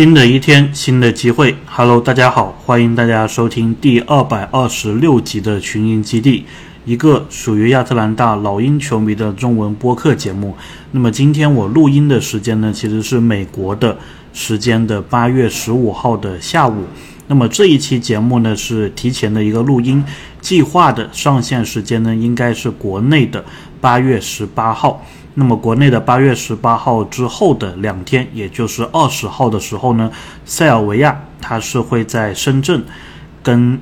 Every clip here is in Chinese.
新的一天，新的机会。Hello，大家好，欢迎大家收听第二百二十六集的群英基地，一个属于亚特兰大老鹰球迷的中文播客节目。那么今天我录音的时间呢，其实是美国的时间的八月十五号的下午。那么这一期节目呢，是提前的一个录音，计划的上线时间呢，应该是国内的八月十八号。那么，国内的八月十八号之后的两天，也就是二十号的时候呢，塞尔维亚它是会在深圳跟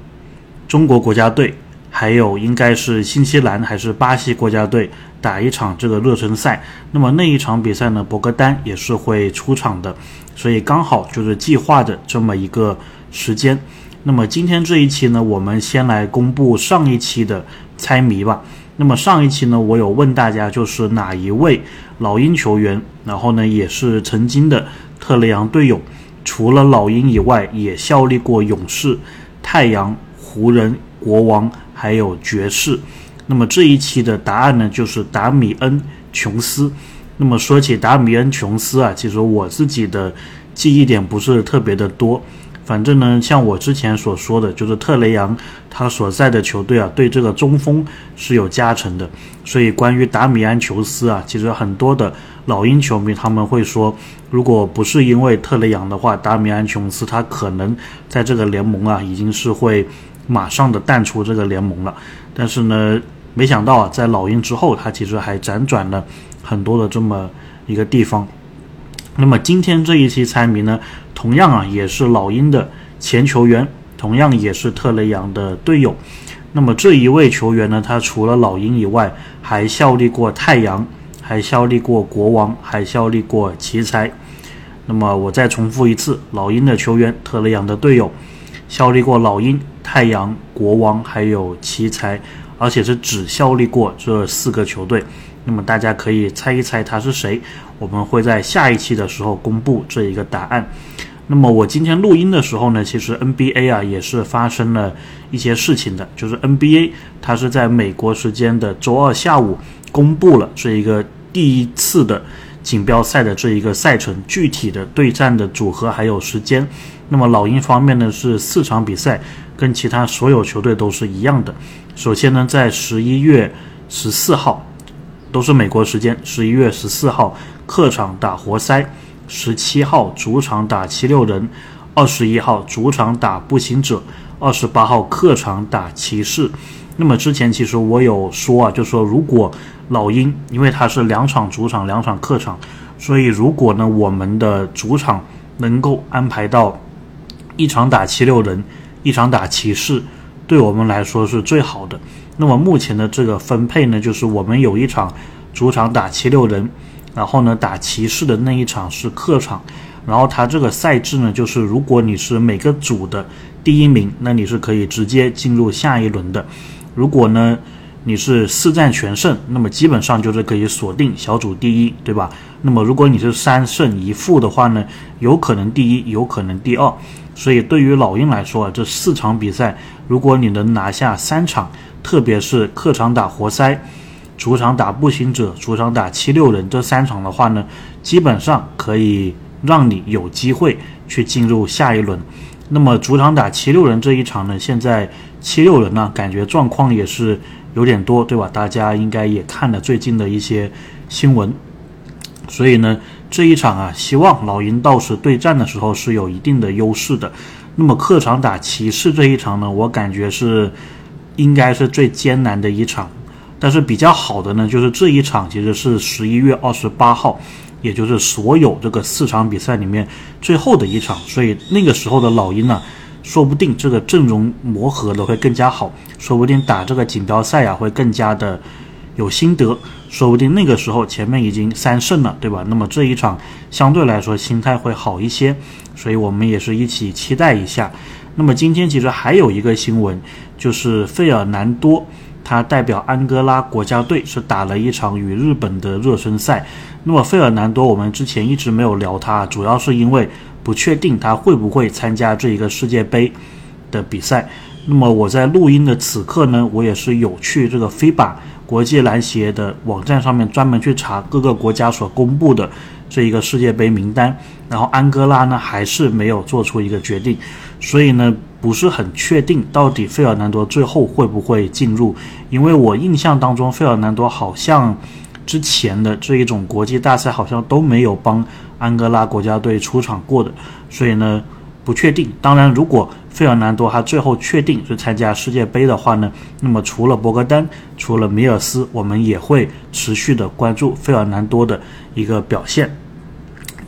中国国家队，还有应该是新西兰还是巴西国家队打一场这个热身赛。那么那一场比赛呢，博格丹也是会出场的，所以刚好就是计划的这么一个时间。那么今天这一期呢，我们先来公布上一期的猜谜吧。那么上一期呢，我有问大家，就是哪一位老鹰球员，然后呢，也是曾经的特雷杨队友，除了老鹰以外，也效力过勇士、太阳、湖人、国王，还有爵士。那么这一期的答案呢，就是达米恩·琼斯。那么说起达米恩·琼斯啊，其实我自己的记忆点不是特别的多。反正呢，像我之前所说的，就是特雷杨他所在的球队啊，对这个中锋是有加成的。所以关于达米安·琼斯啊，其实很多的老鹰球迷他们会说，如果不是因为特雷杨的话，达米安·琼斯他可能在这个联盟啊，已经是会马上的淡出这个联盟了。但是呢，没想到啊，在老鹰之后，他其实还辗转了很多的这么一个地方。那么今天这一期猜谜呢，同样啊也是老鹰的前球员，同样也是特雷杨的队友。那么这一位球员呢，他除了老鹰以外，还效力过太阳，还效力过国王，还效力过奇才。那么我再重复一次，老鹰的球员，特雷杨的队友，效力过老鹰、太阳、国王，还有奇才，而且是只效力过这四个球队。那么大家可以猜一猜他是谁，我们会在下一期的时候公布这一个答案。那么我今天录音的时候呢，其实 NBA 啊也是发生了一些事情的，就是 NBA 它是在美国时间的周二下午公布了这一个第一次的锦标赛的这一个赛程，具体的对战的组合还有时间。那么老鹰方面呢是四场比赛，跟其他所有球队都是一样的。首先呢，在十一月十四号。都是美国时间十一月十四号客场打活塞，十七号主场打七六人，二十一号主场打步行者，二十八号客场打骑士。那么之前其实我有说啊，就说如果老鹰，因为它是两场主场两场客场，所以如果呢我们的主场能够安排到一场打七六人，一场打骑士，对我们来说是最好的。那么目前的这个分配呢，就是我们有一场主场打七六人，然后呢打骑士的那一场是客场，然后它这个赛制呢，就是如果你是每个组的第一名，那你是可以直接进入下一轮的；如果呢你是四战全胜，那么基本上就是可以锁定小组第一，对吧？那么如果你是三胜一负的话呢，有可能第一，有可能第二。所以对于老鹰来说啊，这四场比赛，如果你能拿下三场，特别是客场打活塞，主场打步行者，主场打七六人这三场的话呢，基本上可以让你有机会去进入下一轮。那么主场打七六人这一场呢，现在七六人呢感觉状况也是有点多，对吧？大家应该也看了最近的一些新闻，所以呢这一场啊，希望老鹰到时对战的时候是有一定的优势的。那么客场打骑士这一场呢，我感觉是。应该是最艰难的一场，但是比较好的呢，就是这一场其实是十一月二十八号，也就是所有这个四场比赛里面最后的一场，所以那个时候的老鹰呢，说不定这个阵容磨合的会更加好，说不定打这个锦标赛啊会更加的有心得，说不定那个时候前面已经三胜了，对吧？那么这一场相对来说心态会好一些，所以我们也是一起期待一下。那么今天其实还有一个新闻，就是费尔南多，他代表安哥拉国家队是打了一场与日本的热身赛。那么费尔南多，我们之前一直没有聊他，主要是因为不确定他会不会参加这一个世界杯的比赛。那么我在录音的此刻呢，我也是有去这个 FIBA 国际篮协的网站上面专门去查各个国家所公布的这一个世界杯名单，然后安哥拉呢还是没有做出一个决定，所以呢不是很确定到底费尔南多最后会不会进入，因为我印象当中费尔南多好像之前的这一种国际大赛好像都没有帮安哥拉国家队出场过的，所以呢不确定。当然，如果费尔南多他最后确定是参加世界杯的话呢，那么除了博格丹，除了米尔斯，我们也会持续的关注费尔南多的一个表现。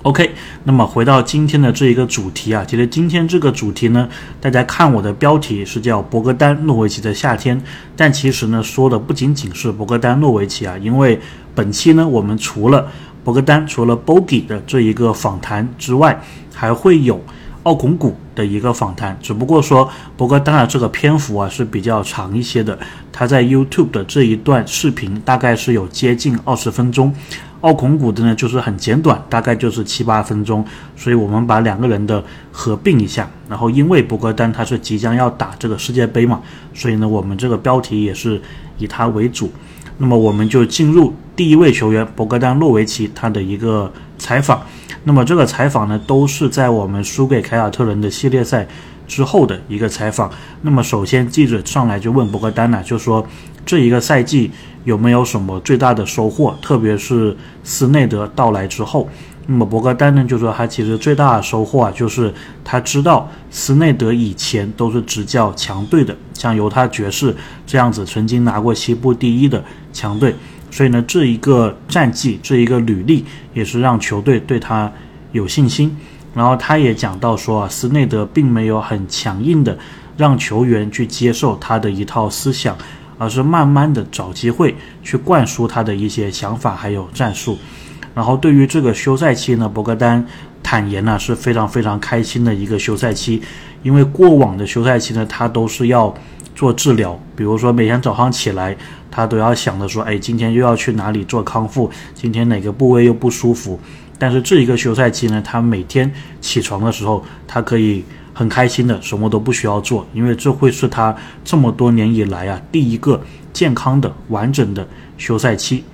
OK，那么回到今天的这一个主题啊，其实今天这个主题呢，大家看我的标题是叫博格丹诺维奇的夏天，但其实呢说的不仅仅是博格丹诺维奇啊，因为本期呢我们除了博格丹，除了 Bogi 的这一个访谈之外，还会有奥孔古的一个访谈，只不过说博格丹的这个篇幅啊是比较长一些的，他在 YouTube 的这一段视频大概是有接近二十分钟。奥孔古的呢，就是很简短，大概就是七八分钟，所以我们把两个人的合并一下。然后因为博格丹他是即将要打这个世界杯嘛，所以呢，我们这个标题也是以他为主。那么我们就进入第一位球员博格丹诺维奇他的一个采访。那么这个采访呢，都是在我们输给凯尔特人的系列赛之后的一个采访。那么首先记者上来就问博格丹呢，就说这一个赛季。有没有什么最大的收获？特别是斯内德到来之后，那么博格丹呢就说他其实最大的收获啊，就是他知道斯内德以前都是执教强队的，像犹他爵士这样子曾经拿过西部第一的强队，所以呢这一个战绩这一个履历也是让球队对他有信心。然后他也讲到说啊，斯内德并没有很强硬的让球员去接受他的一套思想。而是慢慢的找机会去灌输他的一些想法还有战术，然后对于这个休赛期呢，博格丹坦言呢是非常非常开心的一个休赛期，因为过往的休赛期呢，他都是要做治疗，比如说每天早上起来，他都要想着说，哎，今天又要去哪里做康复，今天哪个部位又不舒服，但是这一个休赛期呢，他每天起床的时候，他可以。很开心的，什么都不需要做，因为这会是他这么多年以来啊第一个健康的完整的休赛期。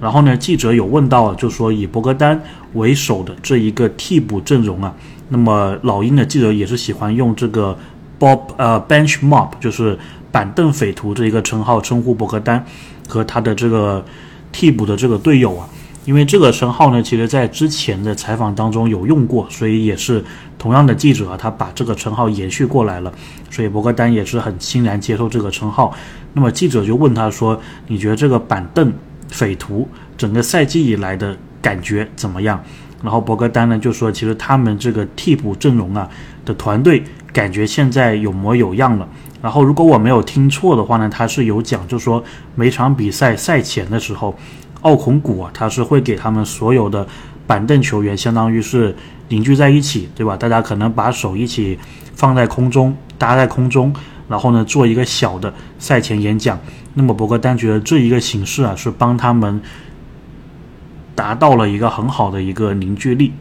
然后呢，记者有问到，就说以博格丹为首的这一个替补阵容啊，那么老鹰的记者也是喜欢用这个 Bob 呃 Bench Mob，就是板凳匪徒这一个称号称呼博格丹和他的这个替补的这个队友啊。因为这个称号呢，其实在之前的采访当中有用过，所以也是同样的记者啊，他把这个称号延续过来了，所以博格丹也是很欣然接受这个称号。那么记者就问他说：“你觉得这个板凳匪徒整个赛季以来的感觉怎么样？”然后博格丹呢就说：“其实他们这个替补阵容啊的团队感觉现在有模有样了。然后如果我没有听错的话呢，他是有讲，就说每场比赛赛前的时候。”奥孔古啊，他是会给他们所有的板凳球员，相当于是凝聚在一起，对吧？大家可能把手一起放在空中，搭在空中，然后呢做一个小的赛前演讲。那么博格丹觉得这一个形式啊，是帮他们达到了一个很好的一个凝聚力。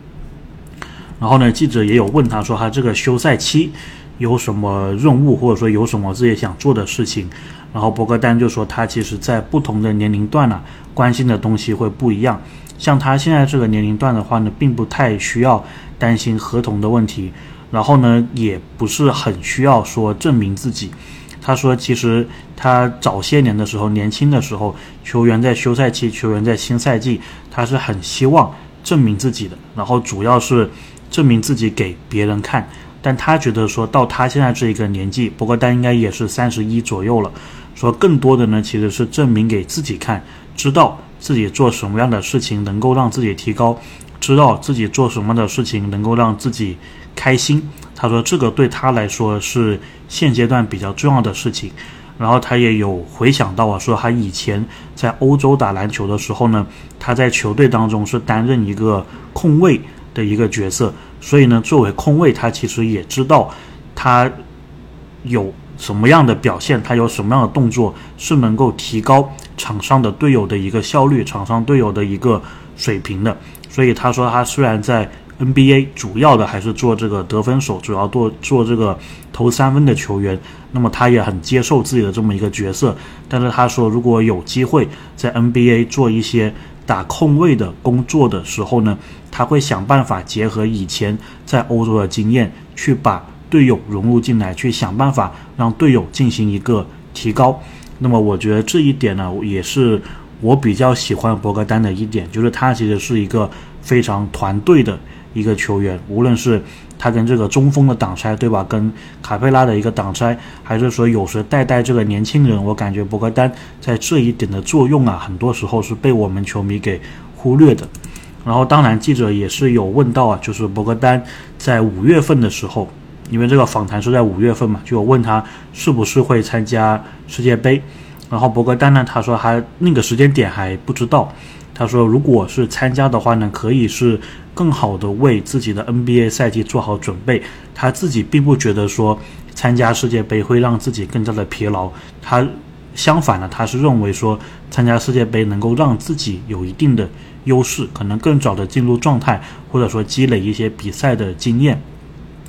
然后呢，记者也有问他说，他这个休赛期有什么任务，或者说有什么自己想做的事情？然后博格丹就说，他其实在不同的年龄段呢。关心的东西会不一样，像他现在这个年龄段的话呢，并不太需要担心合同的问题，然后呢，也不是很需要说证明自己。他说，其实他早些年的时候，年轻的时候，球员在休赛期，球员在新赛季，他是很希望证明自己的，然后主要是证明自己给别人看。但他觉得说到他现在这一个年纪，不过他应该也是三十一左右了，说更多的呢，其实是证明给自己看。知道自己做什么样的事情能够让自己提高，知道自己做什么的事情能够让自己开心。他说这个对他来说是现阶段比较重要的事情。然后他也有回想到啊，说他以前在欧洲打篮球的时候呢，他在球队当中是担任一个控卫的一个角色，所以呢，作为空位，他其实也知道他有。什么样的表现，他有什么样的动作是能够提高场上的队友的一个效率，场上队友的一个水平的。所以他说，他虽然在 NBA 主要的还是做这个得分手，主要做做这个投三分的球员，那么他也很接受自己的这么一个角色。但是他说，如果有机会在 NBA 做一些打控卫的工作的时候呢，他会想办法结合以前在欧洲的经验，去把队友融入进来，去想办法让队友进行一个提高。那么我觉得这一点呢，也是我比较喜欢博格丹的一点，就是他其实是一个非常团队的一个球员，无论是他跟这个中锋的挡拆，对吧？跟卡佩拉的一个挡拆，还是说有时带带这个年轻人，我感觉博格丹在这一点的作用啊，很多时候是被我们球迷给忽略的。然后当然记者也是有问到啊，就是博格丹在五月份的时候。因为这个访谈是在五月份嘛，就有问他是不是会参加世界杯，然后博格丹呢，他说还那个时间点还不知道。他说如果是参加的话呢，可以是更好的为自己的 NBA 赛季做好准备。他自己并不觉得说参加世界杯会让自己更加的疲劳，他相反呢，他是认为说参加世界杯能够让自己有一定的优势，可能更早的进入状态，或者说积累一些比赛的经验。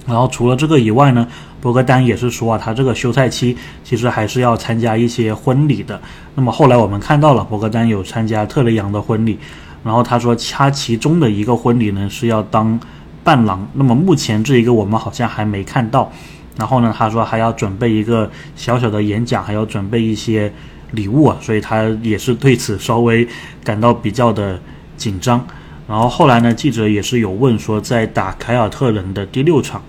然后除了这个以外呢，博格丹也是说啊，他这个休赛期其实还是要参加一些婚礼的。那么后来我们看到了博格丹有参加特雷杨的婚礼，然后他说他其中的一个婚礼呢是要当伴郎。那么目前这一个我们好像还没看到。然后呢，他说还要准备一个小小的演讲，还要准备一些礼物啊，所以他也是对此稍微感到比较的紧张。然后后来呢，记者也是有问说，在打凯尔特人的第六场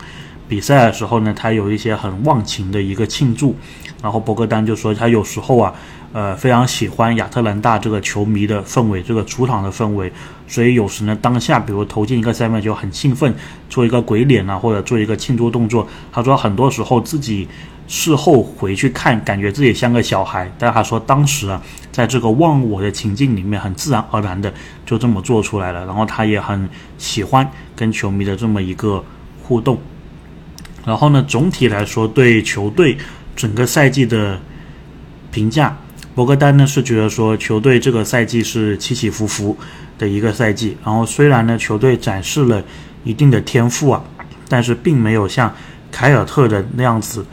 比赛的时候呢，他有一些很忘情的一个庆祝。然后博格丹就说，他有时候啊，呃，非常喜欢亚特兰大这个球迷的氛围，这个主场的氛围。所以有时呢，当下比如投进一个三分球很兴奋，做一个鬼脸啊，或者做一个庆祝动作。他说很多时候自己。事后回去看，感觉自己像个小孩。但他说当时啊，在这个忘我的情境里面，很自然而然的就这么做出来了。然后他也很喜欢跟球迷的这么一个互动。然后呢，总体来说对球队整个赛季的评价，博格丹呢是觉得说球队这个赛季是起起伏伏的一个赛季。然后虽然呢球队展示了一定的天赋啊，但是并没有像凯尔特人那样子。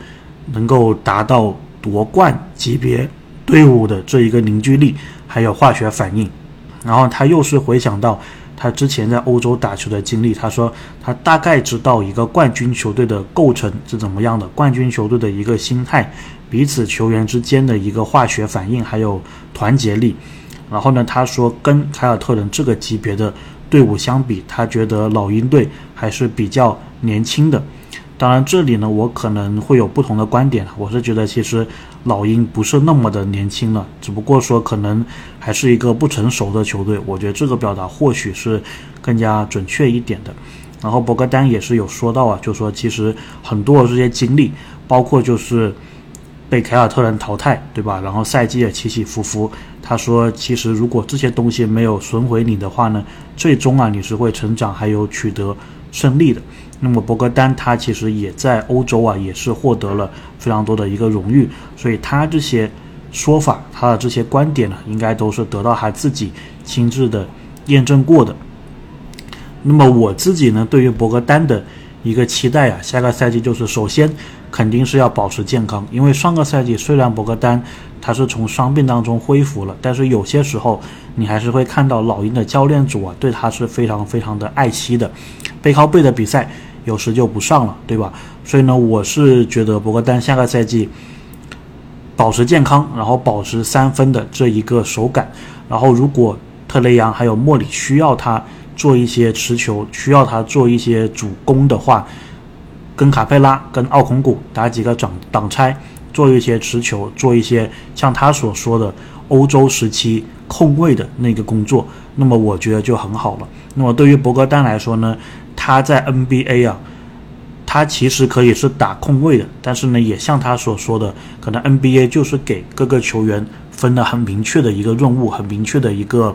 能够达到夺冠级别队伍的这一个凝聚力，还有化学反应，然后他又是回想到他之前在欧洲打球的经历，他说他大概知道一个冠军球队的构成是怎么样的，冠军球队的一个心态，彼此球员之间的一个化学反应，还有团结力。然后呢，他说跟凯尔特人这个级别的队伍相比，他觉得老鹰队还是比较年轻的。当然，这里呢，我可能会有不同的观点。我是觉得，其实老鹰不是那么的年轻了，只不过说可能还是一个不成熟的球队。我觉得这个表达或许是更加准确一点的。然后博格丹也是有说到啊，就说其实很多的这些经历，包括就是被凯尔特人淘汰，对吧？然后赛季也起起伏伏。他说，其实如果这些东西没有损毁你的话呢，最终啊，你是会成长，还有取得胜利的。那么博格丹他其实也在欧洲啊，也是获得了非常多的一个荣誉，所以他这些说法，他的这些观点呢，应该都是得到他自己亲自的验证过的。那么我自己呢，对于博格丹的一个期待啊，下个赛季就是首先肯定是要保持健康，因为上个赛季虽然博格丹他是从伤病当中恢复了，但是有些时候你还是会看到老鹰的教练组啊，对他是非常非常的爱惜的，背靠背的比赛。有时就不上了，对吧？所以呢，我是觉得博格丹下个赛季保持健康，然后保持三分的这一个手感。然后，如果特雷杨还有莫里需要他做一些持球，需要他做一些主攻的话，跟卡佩拉、跟奥孔古打几个挡挡拆，做一些持球，做一些像他所说的欧洲时期控卫的那个工作，那么我觉得就很好了。那么对于博格丹来说呢？他在 NBA 啊，他其实可以是打控卫的，但是呢，也像他所说的，可能 NBA 就是给各个球员分了很明确的一个任务，很明确的一个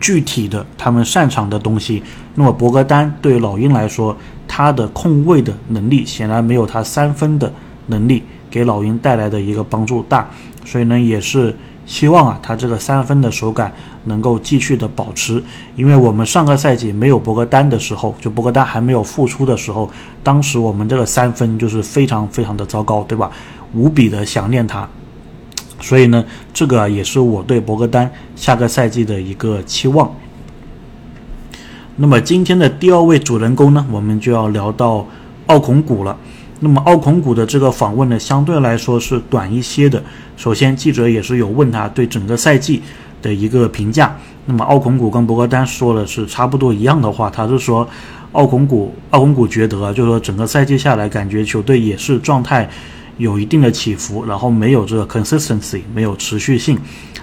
具体的他们擅长的东西。那么博格丹对老鹰来说，他的控卫的能力显然没有他三分的能力给老鹰带来的一个帮助大，所以呢，也是。希望啊，他这个三分的手感能够继续的保持，因为我们上个赛季没有博格丹的时候，就博格丹还没有复出的时候，当时我们这个三分就是非常非常的糟糕，对吧？无比的想念他。所以呢，这个也是我对博格丹下个赛季的一个期望。那么今天的第二位主人公呢，我们就要聊到奥孔古了。那么奥孔古的这个访问呢，相对来说是短一些的。首先，记者也是有问他对整个赛季的一个评价。那么奥孔古跟博格丹说的是差不多一样的话，他是说奥孔古奥孔古觉得，就是说整个赛季下来，感觉球队也是状态有一定的起伏，然后没有这个 consistency，没有持续性。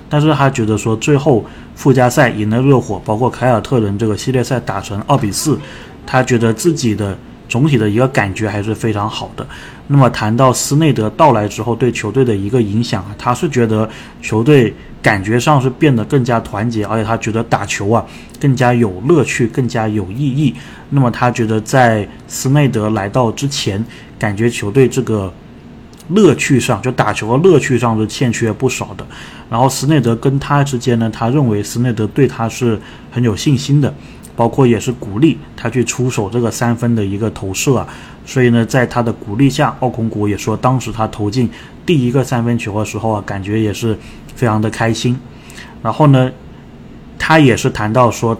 但是他觉得说最后附加赛赢了热火，包括凯尔特人这个系列赛打成二比四，他觉得自己的总体的一个感觉还是非常好的。那么谈到斯内德到来之后对球队的一个影响啊，他是觉得球队感觉上是变得更加团结，而且他觉得打球啊更加有乐趣，更加有意义。那么他觉得在斯内德来到之前，感觉球队这个。乐趣上，就打球的乐趣上是欠缺不少的。然后斯内德跟他之间呢，他认为斯内德对他是很有信心的，包括也是鼓励他去出手这个三分的一个投射啊。所以呢，在他的鼓励下，奥孔古也说，当时他投进第一个三分球的时候啊，感觉也是非常的开心。然后呢，他也是谈到说。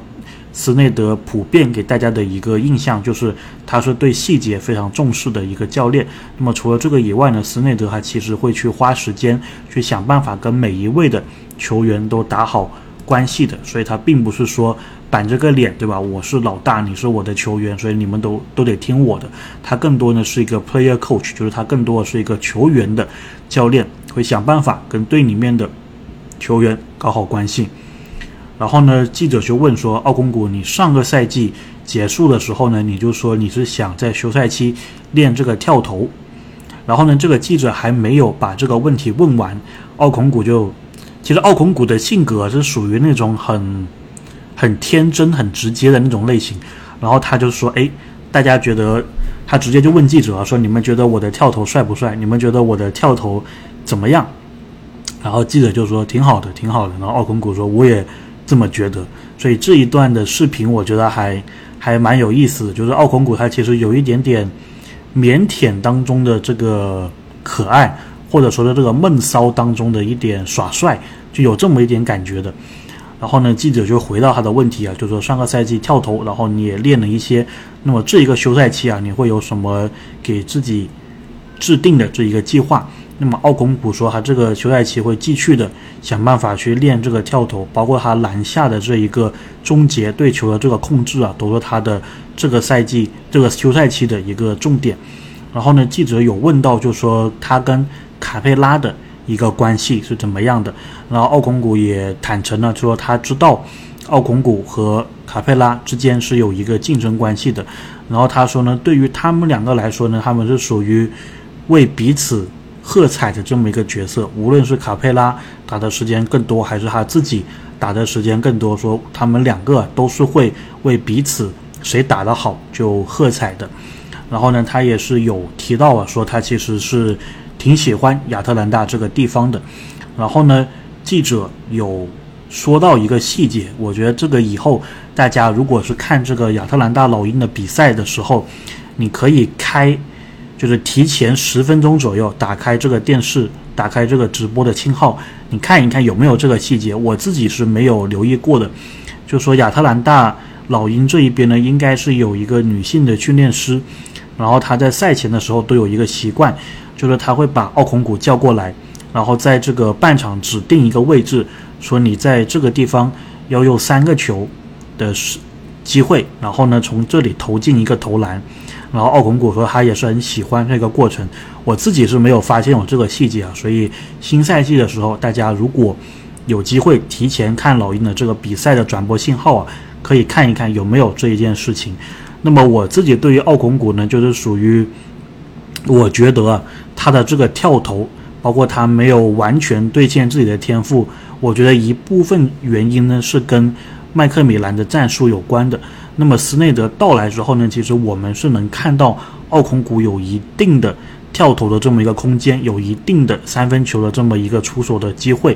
斯内德普遍给大家的一个印象就是，他是对细节非常重视的一个教练。那么除了这个以外呢，斯内德还其实会去花时间去想办法跟每一位的球员都打好关系的。所以他并不是说板着个脸，对吧？我是老大，你是我的球员，所以你们都都得听我的。他更多呢是一个 player coach，就是他更多的是一个球员的教练，会想办法跟队里面的球员搞好关系。然后呢，记者就问说：“奥孔古，你上个赛季结束的时候呢，你就说你是想在休赛期练这个跳投。”然后呢，这个记者还没有把这个问题问完，奥孔古就，其实奥孔古的性格是属于那种很很天真、很直接的那种类型。然后他就说：“哎，大家觉得？”他直接就问记者说：“你们觉得我的跳投帅不帅？你们觉得我的跳投怎么样？”然后记者就说：“挺好的，挺好的。”然后奥孔古说：“我也。”这么觉得，所以这一段的视频我觉得还还蛮有意思的，就是奥孔古他其实有一点点腼腆当中的这个可爱，或者说的这个闷骚当中的一点耍帅，就有这么一点感觉的。然后呢，记者就回到他的问题啊，就说上个赛季跳投，然后你也练了一些，那么这一个休赛期啊，你会有什么给自己制定的这一个计划？那么奥孔古说，他这个休赛期会继续的想办法去练这个跳投，包括他篮下的这一个终结对球的这个控制啊，都是他的这个赛季这个休赛期的一个重点。然后呢，记者有问到，就说他跟卡佩拉的一个关系是怎么样的。然后奥孔古也坦诚了，说他知道奥孔古和卡佩拉之间是有一个竞争关系的。然后他说呢，对于他们两个来说呢，他们是属于为彼此。喝彩的这么一个角色，无论是卡佩拉打的时间更多，还是他自己打的时间更多，说他们两个都是会为彼此谁打得好就喝彩的。然后呢，他也是有提到啊，说他其实是挺喜欢亚特兰大这个地方的。然后呢，记者有说到一个细节，我觉得这个以后大家如果是看这个亚特兰大老鹰的比赛的时候，你可以开。就是提前十分钟左右打开这个电视，打开这个直播的信号，你看一看有没有这个细节。我自己是没有留意过的。就说亚特兰大老鹰这一边呢，应该是有一个女性的训练师，然后她在赛前的时候都有一个习惯，就是他会把奥孔古叫过来，然后在这个半场指定一个位置，说你在这个地方要有三个球的机会，然后呢从这里投进一个投篮。然后奥孔古说他也是很喜欢这个过程，我自己是没有发现有这个细节啊，所以新赛季的时候，大家如果有机会提前看老鹰的这个比赛的转播信号啊，可以看一看有没有这一件事情。那么我自己对于奥孔古呢，就是属于我觉得他的这个跳投，包括他没有完全兑现自己的天赋，我觉得一部分原因呢是跟麦克米兰的战术有关的。那么斯内德到来之后呢，其实我们是能看到奥孔古有一定的跳投的这么一个空间，有一定的三分球的这么一个出手的机会。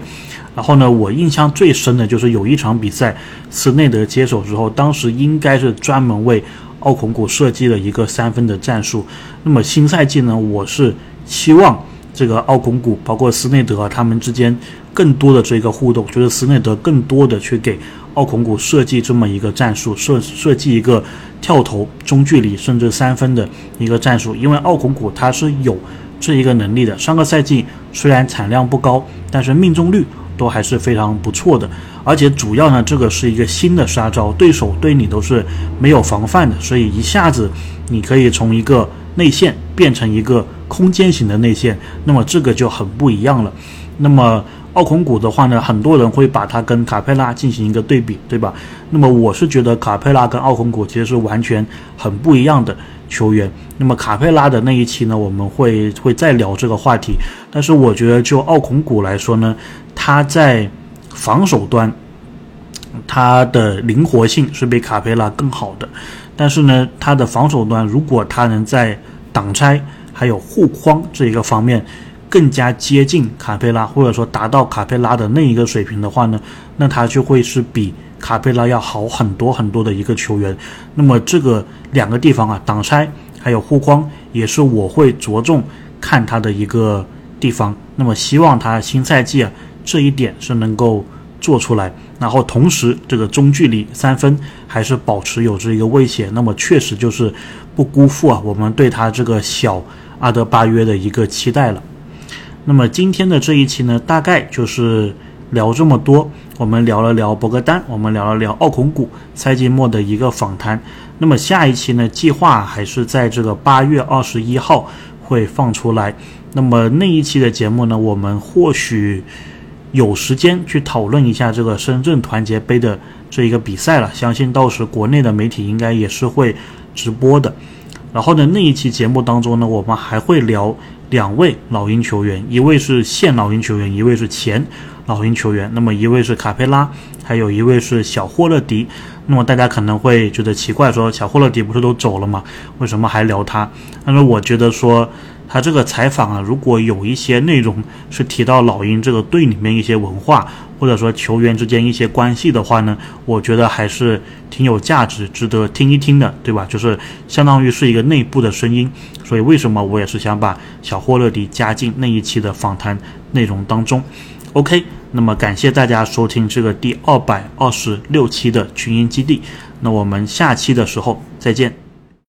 然后呢，我印象最深的就是有一场比赛，斯内德接手之后，当时应该是专门为奥孔古设计了一个三分的战术。那么新赛季呢，我是希望。这个奥孔古，包括斯内德他们之间更多的这个互动，就是斯内德更多的去给奥孔古设计这么一个战术，设设计一个跳投、中距离甚至三分的一个战术，因为奥孔古他是有这一个能力的。上个赛季虽然产量不高，但是命中率都还是非常不错的。而且主要呢，这个是一个新的杀招，对手对你都是没有防范的，所以一下子你可以从一个内线变成一个。空间型的内线，那么这个就很不一样了。那么奥孔古的话呢，很多人会把它跟卡佩拉进行一个对比，对吧？那么我是觉得卡佩拉跟奥孔古其实是完全很不一样的球员。那么卡佩拉的那一期呢，我们会会再聊这个话题。但是我觉得就奥孔古来说呢，他在防守端，他的灵活性是比卡佩拉更好的。但是呢，他的防守端如果他能在挡拆。还有护框这一个方面，更加接近卡佩拉，或者说达到卡佩拉的那一个水平的话呢，那他就会是比卡佩拉要好很多很多的一个球员。那么这个两个地方啊，挡拆还有护框，也是我会着重看他的一个地方。那么希望他新赛季啊，这一点是能够做出来。然后同时，这个中距离三分还是保持有这一个威胁。那么确实就是不辜负啊，我们对他这个小。阿德巴约的一个期待了。那么今天的这一期呢，大概就是聊这么多。我们聊了聊博格丹，我们聊了聊奥孔古赛季末的一个访谈。那么下一期呢，计划还是在这个八月二十一号会放出来。那么那一期的节目呢，我们或许有时间去讨论一下这个深圳团结杯的这一个比赛了。相信到时国内的媒体应该也是会直播的。然后呢，那一期节目当中呢，我们还会聊两位老鹰球员，一位是现老鹰球员，一位是前老鹰球员。那么一位是卡佩拉，还有一位是小霍勒迪。那么大家可能会觉得奇怪，说小霍勒迪不是都走了吗？为什么还聊他？但是我觉得说。他这个采访啊，如果有一些内容是提到老鹰这个队里面一些文化，或者说球员之间一些关系的话呢，我觉得还是挺有价值，值得听一听的，对吧？就是相当于是一个内部的声音。所以为什么我也是想把小霍勒迪加进那一期的访谈内容当中？OK，那么感谢大家收听这个第二百二十六期的群英基地，那我们下期的时候再见。